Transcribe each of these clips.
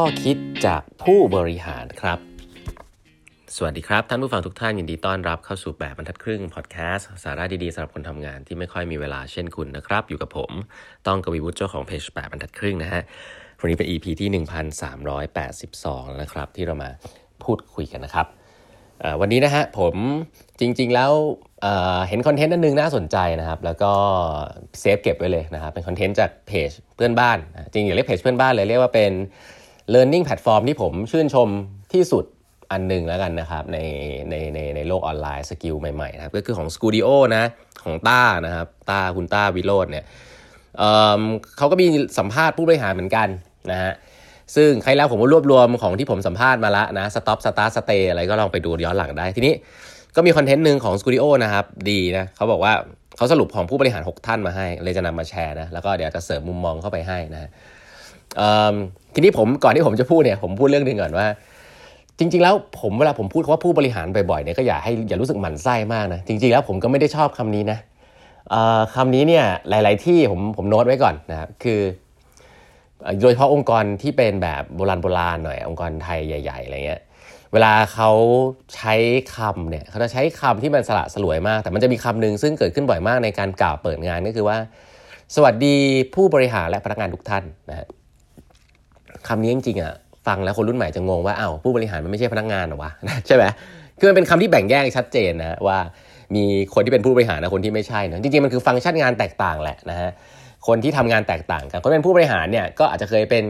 ข้อคิดจากผู้บริหารครับ สวัสดีครับ ท่านผู้ฟังทุกท่านยินดีต้อนรับเข้าสู่แบบบรรทัดครึ่งพอดแคสต์สาระดีๆสำหรับคนทำงานที่ไม่ค่อยมีเวลาเช่นคุณนะครับ อยู่กับผมต้องกวีวุฒิเจ้าของเพจแบบบรรทัดครึ่งนะฮะวันนี้เป็น EP ที่ 1382นะครับ ที่เรามาพูดคุยกันนะครับวันนี้นะฮะผมจริงๆแล้วเเห็นคอนเทนต์นันนึงน่าสนใจนะครับ แล้วก็เซฟเก็บไว้เลยนะครับ เป็นคอนเทนต์จากเพจเพื่อนบ้าน จริงอย่าเรียกเพจเพื่อนบ้านเลยเรียกว่าเป็น learning platform ที่ผมชื่นชมที่สุดอันหนึ่งแล้วกันนะครับในในในในโลกออนไลน์ skill ใหม่ๆนะครับก็คือของ Studio นะของต้านะครับต้าคุณต้าวิโรดเนี่ยเเขาก็มีสัมภาษณ์ผู้บริหารเหมือนกันนะฮะซึ่งใครแล้วผมก็รวบรวมของที่ผมสัมภาษณ์มาละนะ stop start stay อะไรก็ลองไปดูย้อนหลังได้ ทีนี้ก็มีคอนเทนต์หนึ่งของ Studio นะครับดีนะเขาบอกว่าเขาสรุปของผู้บริหาร 6 ท่านมาให้ เลยจะนำมาแชร์นะแล้วก็เดี๋ยวจะเสริมมุมมองเข้าไปให้นะ ทีนี้ผมก่อนที่ผมจะพูดเนี่ยผมพูดเรื่องหนึ่งก่อนว่า จริง ๆ แล้วผมเวลาผมพูดคำว่าผู้บริหารบ่อยๆเนี่ยก็อย่าให้อย่ารู้สึกหมันไส้มากนะจริง ๆ แล้วผมก็ไม่ได้ชอบคำนี้นะคำนี้เนี่ยหลาย ๆ ที่ผมผมโน้ตไว้ก่อนนะครับคือโดยเฉพาะองค์กรที่เป็นแบบโบราณโบราณหน่อยองค์กรไทยใหญ่ ๆอะไรเงี้ยเวลาเขาใช้คำเนี่ยเขาจะใช้คำที่มันสละสลวยมาก แต่มันจะมีคำหนึ่งซึ่งเกิดขึ้นบ่อยมากในการกล่าวเปิดงานก็คือว่า สวัสดีผู้บริหารและพนักงานทุกท่านนะฮะ คำนี้จริงๆอะฟังแล้วคนรุ่นใหม่จะงงว่าอ้าวผู้บริหารมันไม่ใช่พนักงานหรอวะใช่ไหมคือมันเป็นคำที่แบ่งแยกชัดเจนนะว่ามีคนที่เป็นผู้บริหารนะคนที่ไม่ใช่นะจริงๆมันคือฟังก์ชันงานแตกต่างแหละนะฮะคนที่ทำงานแตกต่างกันคนเป็นผู้บริหารเนี่ยก็อาจจะเคยเป็น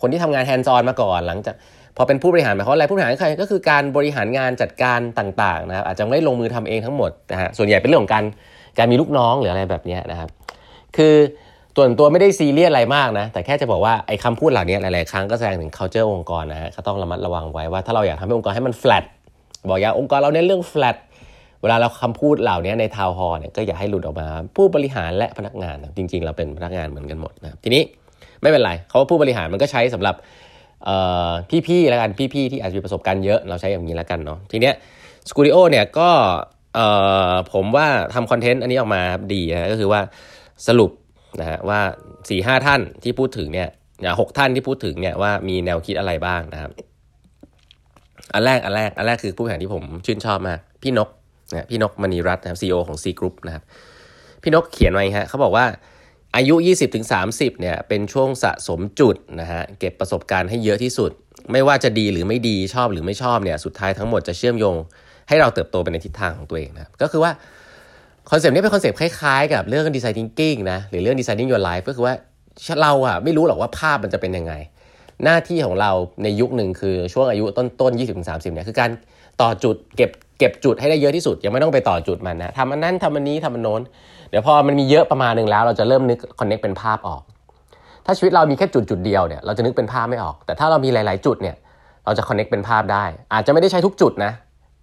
คนที่ทำงาน hands-on มาก่อนหลังจากพอเป็นผู้บริหารหมายความว่าอะไรผู้บริหารก็คือการบริหารงานจัดการต่างๆนะครับอาจจะไม่ลงมือทำเองทั้งหมดนะฮะส่วนใหญ่เป็นเรื่องของการการมีลูกน้องหรืออะไรแบบนี้นะครับคือ ส่วนตัวไม่ได้ซีเรียสอะไรมากนะ แต่แค่จะบอกว่าไอ้คำพูดเหล่านี้หลาย ๆ ครั้งก็แสดงถึง culture องค์กรนะฮะก็ต้องระมัดระวังไว้ว่าถ้าเราอยากทำให้องค์กรให้มัน flat บอกอย่าองค์กรเราเน้นเรื่อง flat เวลาเราคำพูดเหล่านี้ใน town hall เนี่ยก็อย่าให้หลุดออกมา ผู้บริหารและพนักงานจริง ๆ เราเป็นพนักงานเหมือนกันหมดนะทีนี้ไม่เป็นไรเขาว่าผู้บริหารมันก็ใช้สำหรับพี่ๆแล้วกันพี่ๆที่อาจจะมีประสบการณ์เยอะเราใช้อย่างนี้แล้วกันเนาะทีเนี้ยสกูดิโอเนี่ยก็ผมว่าทำคอนเทนต์อันนี้ออกมาดีนะก็คือว่าสรุป นะฮะว่า4ี่ห้าท่านที่พูดถึงเนี่ยหกท่านที่พูดถึงเนี่ยว่ามีแนวคิดอะไรบ้างนะครับอันแรกอันแรกอันแรกคือผู้บริหารที่ผมชื่นชอบมากพี่นกนะพี่นกมณีรัตน์นะครับซีอของ C Group นะครับพี่นกเขียนไว้ฮะเขาบอกว่าอายุ 20-30เนี่ยเป็นช่วงสะสมจุดนะฮะเก็บประสบการณ์ให้เยอะที่สุด ไม่ว่าจะดีหรือไม่ดีชอบหรือไม่ชอบเนี่ยสุดท้ายทั้งหมดจะเชื่อมโยง ให้เราเติบโตไปในทิศทางของตัวเองนะก็คือว่า คอนเซปต์นี้เป็นคอนเซปต์คล้ายๆ กับเรื่อง design thinking นะหรือเรื่อง Designing Your Life ก็คือว่าเราอะไม่รู้หรอกว่าภาพมันจะเป็นยังไง หน้าที่ของเราในยุคหนึ่งคือช่วงอายุต้นต้น20-30เนี่ยคือการต่อจุดเก็บเก็บจุดให้ได้เยอะที่สุด ยังไม่ต้องไปต่อจุดมันนะทำอันนั้นทำอันนี้ทำอันโน้น เดี๋ยวพอมันมีเยอะประมาณหนึ่งแล้วเราจะเริ่มนึกคอนเน็กเป็นภาพออก ถ้าชีวิตเรามีแค่จุดจุดเดียวเนี่ยเราจะนึกเป็นภาพไม่ออก แต่ถ้าเรามีหลาย ๆ จุดเนี่ยเราจะคอนเน็กเป็นภาพได้ อาจจะไม่ได้ใช้ทุกจุดนะ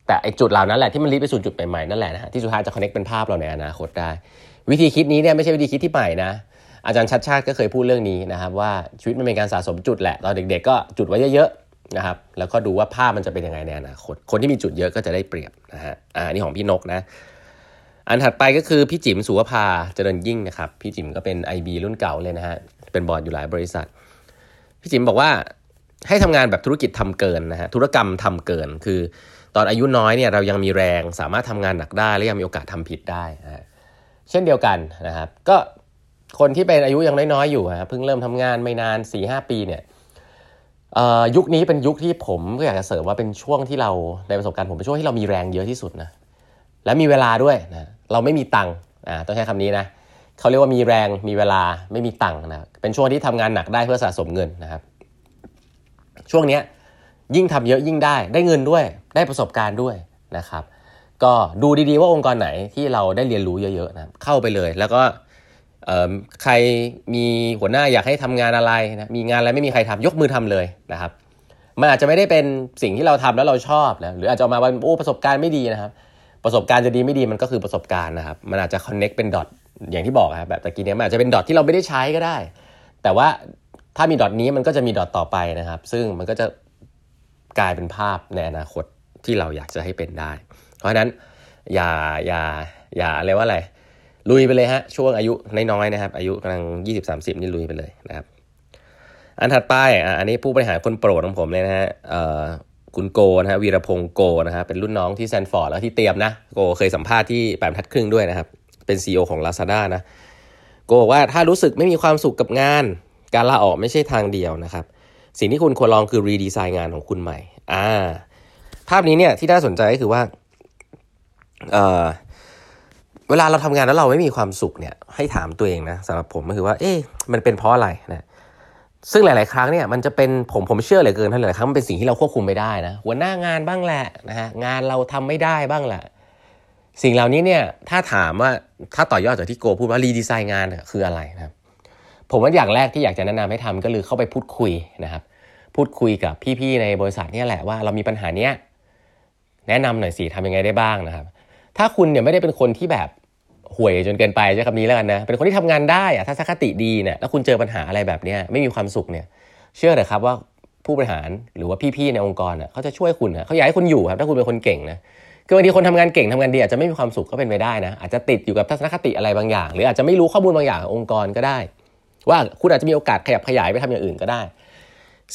แต่ไอจุดเหล่านั้นแหละที่มันลีดไปสู่จุดใหม่ๆนั่นแหละนะที่สุดท้ายจะคอนเน็กเป็นภาพเราในอนาคตได้ วิธีคิดนี้เนี่ยไม่ใช่วิธีคิดที่ใหม่นะอาจารย์ชัดชาติก็เคยพูดเรื่องนี้นะครับว่าชีวิตมันเป็นการสะสมจุดแหละตอนเด็ก ๆ ก็จุดไว้เยอะๆนะครับแล้วก็ดูว่าภาพมันจะเป็นยังไงในอนาคต คนที่มีจุดเยอะก็จะได้เปรียบนะฮะอ่านี่ของพี่นกนะอันถัดไปก็คือพี่จิ๋มสุวภาเจริญยิ่งนะครับพี่จิ๋มก็เป็น IB รุ่นเก่าเลยนะฮะเป็นบอร์ดอยู่หลายบริษัท พี่จิ๋มบอกว่าให้ทำงานแบบธุรกิจทำเกินนะฮะธุรกรรมทำเกินคือ ตอนอายุน้อยเนี่ยเรายังมีแรงสามารถทำงานหนักได้และยังมีโอกาสทำผิดได้นะเช่นเดียวกันนะครับก็คนที่เป็นอายุยังน้อยๆอยู่ฮะเพิ่งเริ่มทำงานไม่นาน4-5ปีเนี่ยยุคนี้เป็นยุคที่ผมก็อยากจะเสริมว่าเป็นช่วงที่เราในประสบการณ์ผมเป็นช่วงที่เรามีแรงเยอะที่สุดนะและมีเวลาด้วยนะเราไม่มีตังค์อ่าต้องใช้คำนี้นะเขาเรียกว่ามีแรงมีเวลาไม่มีตังค์นะเป็นช่วงที่ทำงานหนักได้เพื่อสะสมเงินนะครับ ช่วงนี้ยิ่งทำเยอะยิ่งได้ได้เงินด้วย ได้ประสบการณ์ด้วยนะครับ ก็ดูดีๆว่าองค์กรไหนที่เราได้เรียนรู้เยอะๆนะเข้าไปเลย แล้วก็ใครมีหัวหน้าอยากให้ทำงานอะไรนะมีงานอะไรไม่มีใครทำยกมือทำเลยนะครับ มันอาจจะไม่ได้เป็นสิ่งที่เราทำแล้วเราชอบนะหรืออาจจะมาว่าโอ้ประสบการณ์ไม่ดีนะครับ ประสบการณ์จะดีไม่ดีมันก็คือประสบการณ์นะครับมันอาจจะคอนเน็กเป็นดอทอย่างที่บอกครับแบบตะกี้เนี้มันอาจจะเป็นดอทที่เราไม่ได้ใช้ก็ได้ แต่ว่าถ้ามีดอทนี้มันก็จะมีดอทต่อไปนะครับ ซึ่งมันก็จะกลายเป็นภาพในอนาคต ที่เราอยากจะให้เป็นได้ เพราะฉะนั้นอย่าอย่าอย่าเรียกว่าอะไรลุยไปเลยฮะช่วงอายุน้อยๆนะครับ อายุกำลัง20-30นี่ลุยไปเลยนะครับ อันถัดไปอะอันนี้ผู้บริหารคนโปรดของผมเลยนะฮะเอ่อคุณโกนะฮะวีรพงศ์โกนะฮะเป็นรุ่นน้องที่แซนฟอร์ดแล้วที่เตรียมนะโกเคยสัมภาษณ์ที่แปมทัดครึ่งด้วยนะครับ เป็น CEO ของ Lazada นะโกบอกว่าถ้ารู้สึกไม่มีความสุขกับงาน การลาออกไม่ใช่ทางเดียวนะครับ สิ่งที่คุณควรลองคือรีดีไซน์งานของคุณใหม่ อ่า ภาพนี้เนี่ยที่น่าสนใจก็คือว่าเออเวลาเราทำงานแล้วเราไม่มีความสุขเนี่ย ให้ถามตัวเองนะสำหรับผมก็คือว่า เอ๊ะมันเป็นเพราะอะไรนะซึ่งหลาย ๆ ครั้งเนี่ยมันจะเป็นผมผมเชื่อเหลือเกินท่านหลายครั้งมันเป็นสิ่งที่เราควบคุมไม่ได้นะหัวหน้างานบ้างแหละนะฮะงานเราทำไม่ได้บ้างแหละสิ่งเหล่านี้เนี่ยถ้าถามว่าถ้าต่อยอดจากที่โกพูดว่ารีดีไซน์งานคืออะไรนะครับ ผมว่าอย่างแรกที่อยากจะแนะนำให้ทำก็คือเข้าไปพูดคุยนะครับ พูดคุยกับพี่ ๆ ในบริษัทเนี่ยแหละว่าเรามีปัญหาเนี้ย แนะนำหน่อยสิทำยังไงได้บ้างนะครับ ถ้าคุณเนี่ยไม่ได้เป็นคนที่แบบห่วยจนเกินไปใช้คำนี้แล้วกันนะ เป็นคนที่ทำงานได้อะถ้าสักคติดีเนี่ยแล้วคุณเจอปัญหาอะไรแบบเนี้ยไม่มีความสุขเนี่ย เชื่อเลยครับว่าผู้บริหารหรือว่าพี่ๆในองค์กรอะเขาจะช่วยคุณนะเขาอยากให้คุณอยู่ครับถ้าคุณเป็นคนเก่งนะคือบางทีคนทำงานเก่งทำงานดีอาจจะไม่มีความสุขก็เป็นไปได้นะอาจจะติดอยู่กับทัศนคติอะไรบางอย่าง หรืออาจจะไม่รู้ข้อมูลบางอย่างขององค์กรก็ได้ ว่าคุณอาจจะมีโอกาสขยับขยายไปทำอย่างอื่นก็ได้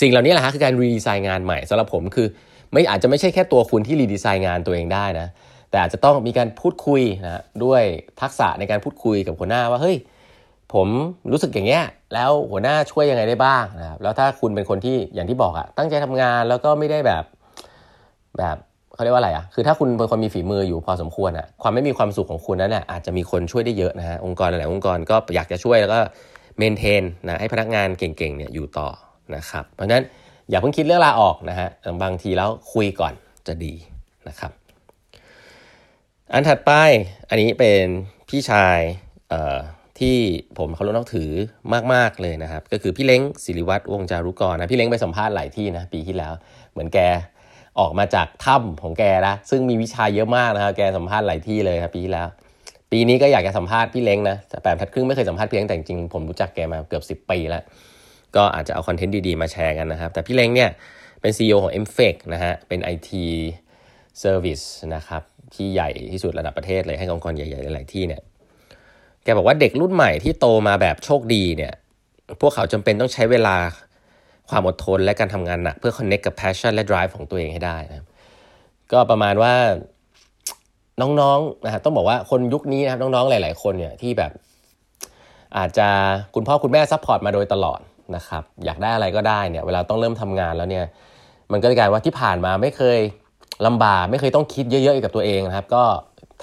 สิ่งเหล่านี้แหละฮะคือการรีดีไซน์งานใหม่สำหรับผมคือ ไม่อาจจะไม่ใช่แค่ตัวคุณที่รีดีไซน์งานตัวเองได้นะ แต่อาจจะต้องมีการพูดคุยนะด้วยทักษะในการพูดคุยกับหัวหน้าว่าเฮ้ยผมรู้สึกอย่างเงี้ยแล้วหัวหน้าช่วยยังไงได้บ้างนะครับแล้วถ้าคุณเป็นคนที่อย่างที่บอกอะตั้งใจทำงานแล้วก็ไม่ได้แบบแบบเขาเรียกว่าอะไรอะคือถ้าคุณเป็นคนมีฝีมืออยู่พอสมควรอะความไม่มีความสุขของคุณนั้นน่ะอาจจะมีคนช่วยได้เยอะนะฮะองค์กรหลายๆองค์กรก็อยากจะช่วยแล้วก็เมนเทนนะให้พนักงานเก่งๆเนี่ยอยู่ต่อนะครับเพราะฉะนั้น อย่าเพิ่งคิดเรื่องลาออกนะฮะบางทีแล้วคุยก่อนจะดีนะครับ อันถัดไปอันนี้เป็นพี่ชายที่ผมเขารู้นับถือมาก ๆ เลยนะครับ ก็คือพี่เล้งศิริวัตรวงจารุกรนะพี่เล้งไปสัมภาษณ์หลายที่นะปีที่แล้ว เหมือนแกออกมาจากถ้ำของแกนะซึ่งมีวิชาเยอะมากนะครับแกสัมภาษณ์หลายที่เลยครับปีที่แล้ว ปีนี้ก็อยากจะสัมภาษณ์พี่เล้งนะแต่แปมทัดครึ่งไม่เคยสัมภาษณ์พี่เล้งแต่จริงผมรู้จักแกมาเกือบ 10 ปีแล้ว ก็อาจจะเอาคอนเทนต์ดีๆ มาแชร์กันนะครับ แต่พี่เล้งเนี่ยเป็น CEO ของ m f e c นะฮะ เป็น IT Service นะครับที่ใหญ่ที่สุดระดับประเทศเลยให้องค์กรใหญ่ๆหลายๆที่เนี่ยแกบอกว่าเด็กรุ่นใหม่ที่โตมาแบบโชคดีเนี่ยพวกเขาจำเป็นต้องใช้เวลาความอดทนและการทำงานหนักเพื่อ connect กับ passion และ drive ของตัวเองให้ได้นะครับก็ประมาณว่าน้องๆนะฮะต้องบอกว่าคนยุคนี้นะครับน้องๆหลาย ๆ คนเนี่ยที่แบบ อาจจะคุณพ่อคุณแม่ support มาโดยตลอด นะครับอยากได้อะไรก็ได้เนี่ยเวลาต้องเริ่มทำงานแล้วเนี่ยมันก็จะกลายว่าที่ผ่านมาไม่เคยลำบากไม่เคยต้องคิดเยอะๆกับตัวเองนะครับ ก็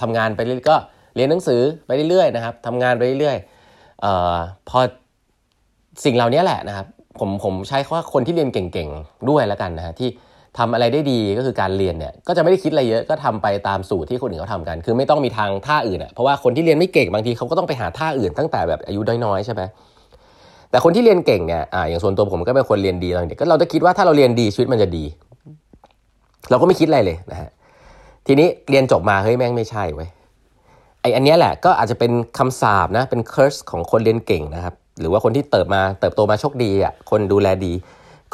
ทำงานไปเรื่อยก็เรียนหนังสือไปเรื่อยๆนะครับทำงานไปเรื่อยๆอพอสิ่งเหล่านี้แหละนะครับผมผมใช้คำว่าคนที่เรียนเก่งๆด้วยแล้วกันนะฮะที่ทำอะไรได้ดีก็คือการเรียนเนี่ยก็จะไม่ได้คิดอะไรเยอะก็ทำไปตามสูตรที่คนอื่นเขาทำกัน คือไม่ต้องมีทางท่าอื่นอะเพราะว่าคนที่เรียนไม่เก่งบางทีเขาก็ต้องไปหาท่าอื่นตั้งแต่แบบอายุน้อยๆใช่ไหม แต่คนที่เรียนเก่งเนี่ยอ่าอย่างส่วนตัวผมก็เป็นคนเรียนดีตอนเด็กก็เราจะคิดว่าถ้าเราเรียนดีชีวิตมันจะดี เราก็ไม่คิดอะไรเลยนะฮะทีนี้เรียนจบมาเฮ้ยแม่งไม่ใช่เว้ยไออันนี้แหละก็อาจจะเป็นคำสาบนะเป็นเคอร์สของคนเรียนเก่งนะครับ หรือว่าคนที่เติบมาเติบโตมาโชคดีอะคนดูแลดี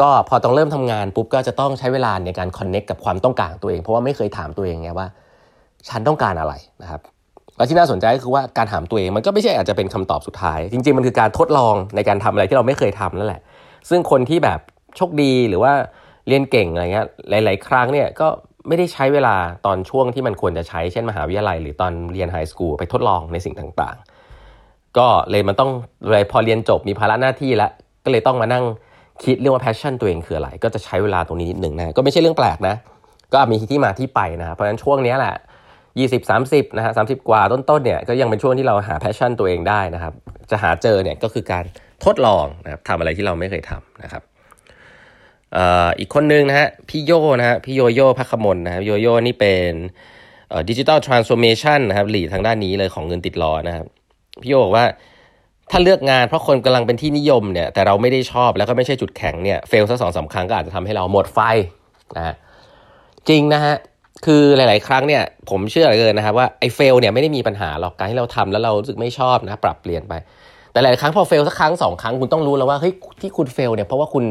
ก็พอต้องเริ่มทำงานปุ๊บก็จะต้องใช้เวลาในการคอนเน็กกับความต้องการตัวเอง เพราะว่าไม่เคยถามตัวเองไงว่า ฉันต้องการอะไรนะครับ แล้วที่น่าสนใจก็คือว่าการถามตัวเองมันก็ไม่ใช่อาจจะเป็นคำตอบสุดท้าย จริง ๆ มันคือการทดลองในการทำอะไรที่เราไม่เคยทำนั่นแหละ ซึ่งคนที่แบบโชคดีหรือว่าเรียนเก่งอะไรเงี้ยหลาย ๆ ครั้งเนี่ยก็ไม่ได้ใช้เวลาตอนช่วงที่มันควรจะใช้เช่นมหาวิทยาลัย หรือตอนเรียนไฮสคูลไปทดลองในสิ่งต่างๆ ก็เลยมันต้องเลยพอเรียนจบมีภาระหน้าที่แล้วก็เลยต้องมานั่งคิดเรื่องว่า passion ตัวเองคืออะไร ก็จะใช้เวลาตรงนี้นิดหนึ่งนะก็ไม่ใช่เรื่องแปลกนะ ก็มีที่มาที่ไปนะเพราะฉะนั้นช่วงนี้แหละ 20 30นะฮะ30 กว่าต้นๆเนี่ยก็ยังเป็นช่วงที่เราหา passion ตัวเองได้นะครับ จะหาเจอเนี่ยก็คือการทดลองนะครับทำอะไรที่เราไม่เคยทำนะครับอีกคนนึงนะฮะพี่โยนะฮะพี่โยโย่พักขมลนะครับโยโย่นี่เป็น Digital Transformation นะครับ lead ทางด้านนี้เลยของเงินติดล้อนะครับพี่โยบอกว่าถ้าเลือกงานเพราะคนกำลังเป็นที่นิยมเนี่ยแต่เราไม่ได้ชอบแล้วก็ไม่ใช่จุดแข็งเนี่ยเฟลสักสองสาครั้งก็อาจจะทำให้เราหมดไฟนะฮะจริงนะฮะ คือหลาย ๆ ครั้งเนี่ยผมเชื่อเลยนะครับว่าไอ้เฟลเนี่ยไม่ได้มีปัญหาหรอกการที่เราทำแล้วเรารู้สึกไม่ชอบนะ ปรับเปลี่ยนไป แต่หลายครั้งพอเฟลสักครั้งสองครั้งคุณต้องรู้แล้วว่าเฮ้ยที่คุณเฟลเนี่ยเพราะว่าคุณ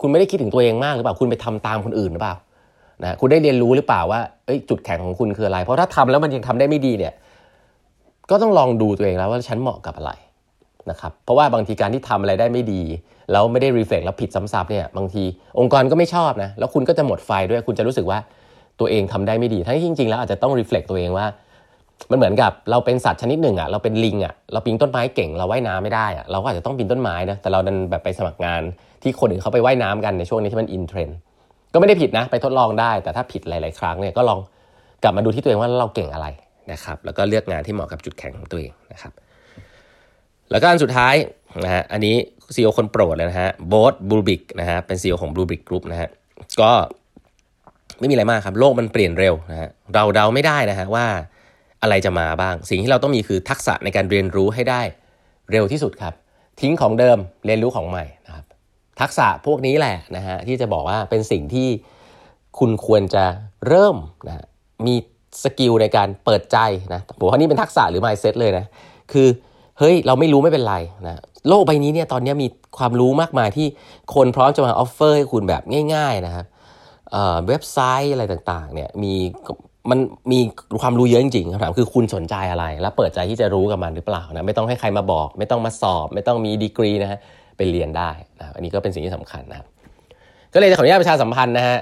คุณไม่ได้คิดถึงตัวเองมากหรือเปล่าคุณไปทำตามคนอื่นหรือเปล่านะคุณได้เรียนรู้หรือเปล่าว่าเอ้ยจุดแข็งของคุณคืออะไร เพราะถ้าทำแล้วมันยังทำได้ไม่ดีเนี่ยก็ต้องลองดูตัวเองแล้วว่าฉันเหมาะกับอะไรนะครับเพราะว่าบางทีการที่ทำอะไรได้ไม่ดีแล้วไม่ได้ reflect แล้วผิดซ้ำๆเนี่ยบางทีองค์กรก็ไม่ชอบนะแล้วคุณก็จะหมดไฟด้วยคุณจะรู้สึกว่า ตัวเองทำได้ไม่ดี ทั้งที่จริงๆแล้วอาจจะต้อง reflect ตัวเองว่า มันเหมือนกับเราเป็นสัตว์ชนิดหนึ่งอะเราเป็นลิงอะเราปีนต้นไม้เก่งเราว่ายน้ำไม่ได้อะเราก็อาจจะต้องปีนต้นไม้นะแต่เราดันแบบไปสมัครงานที่คนอื่นเขาไปว่ายน้ำกันในช่วงนี้ที่มัน in trend ก็ไม่ได้ผิดนะ ไปทดลองได้ แต่ถ้าผิดหลาย ๆ ครั้งเนี่ยก็ลองกลับมาดูที่ตัวเองว่าเราเก่งอะไรนะครับแล้วก็เลือกงานที่เหมาะกับจุดแข็งของตัวเองนะครับแล้วก็อันสุดท้ายนะฮะอันนี้ซีอคนโปรดเลยนะฮะโบ๊ทบลูบิกนะฮะเป็นซีอของบลูบิกกรุ๊ปนะฮะก็ ไม่มีอะไรมากครับ โลกมันเปลี่ยนเร็วนะฮะเราเดาไม่ได้นะฮะว่าอะไรจะมาบ้าง สิ่งที่เราต้องมีคือทักษะในการเรียนรู้ให้ได้เร็วที่สุดครับ ทิ้งของเดิมเรียนรู้ของใหม่นะครับ ทักษะพวกนี้แหละนะฮะที่จะบอกว่าเป็นสิ่งที่คุณควรจะเริ่มนะมี skill ในการเปิดใจนะผมว่านี่เป็นทักษะหรือ mindset เลยนะคือเฮ้ยเราไม่รู้ไม่เป็นไรนะโลกใบนี้เนี่ยตอนนี้มีความรู้มากมายที่คนพร้อมจะมา offer ให้คุณแบบง่าย ๆนะครับ เว็บไซต์อะไรต่างๆเนี่ยมีมันมีความรู้เยอะจริงๆคำถามคือคุณสนใจอะไร และเปิดใจที่จะรู้กับมันหรือเปล่านะไม่ต้องให้ใครมาบอก ไม่ต้องมาสอบ ไม่ต้องมีดีกรีนะฮะไปเรียนได้นะอันนี้ก็เป็นสิ่งที่สำคัญนะครับก็เลยจะขออนุญาตประชาสัมพันธ์นะฮะ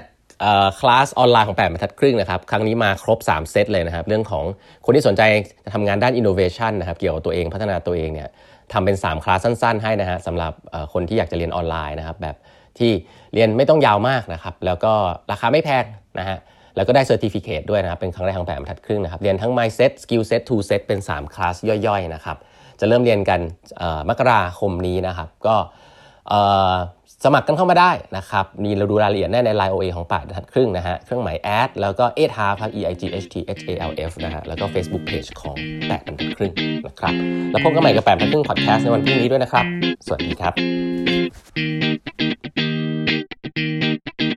คลาสออนไลน์ของแปดบรรทัดครึ่งนะครับ ครั้งนี้มาครบ 3 เซตเลยนะครับ เรื่องของคนที่สนใจจะทำงานด้าน innovation นะครับ เกี่ยวกับตัวเองพัฒนาตัวเองเนี่ยทำเป็น 3 คลาสสั้น ๆ ให้นะฮะสำหรับคนที่อยากจะเรียนออนไลน์นะครับ แบบ ที่เรียนไม่ต้องยาวมากนะครับ แล้วก็ราคาไม่แพงนะฮะแล้วก็ได้ certificate ด้วยนะครับ เป็นครั้งแรกของแปดบรรทัดครึ่งนะครับ เรียนทั้ง mindset skill set tool set เป็น 3 คลาสย่อยๆนะครับ จะเริ่มเรียนกันมกราคมนี้นะครับ ก็สมัครกันเข้ามาได้นะครับ มีเราดูรายละเอียดแน่ใน Line OA ของป่าทัดครึ่งนะฮะ เครื่องหมายแอดแล้วก็เอทาครับ e i g h t h a l f นะฮะ แล้วก็ Facebook Page ของแปดทัดครึ่งนะครับ แล้วพบกันใหม่กับแปดทัดครึ่งพอดแคสต์ในวันพรุ่งนี้ด้วยนะครับ สวัสดีครับ Thank you.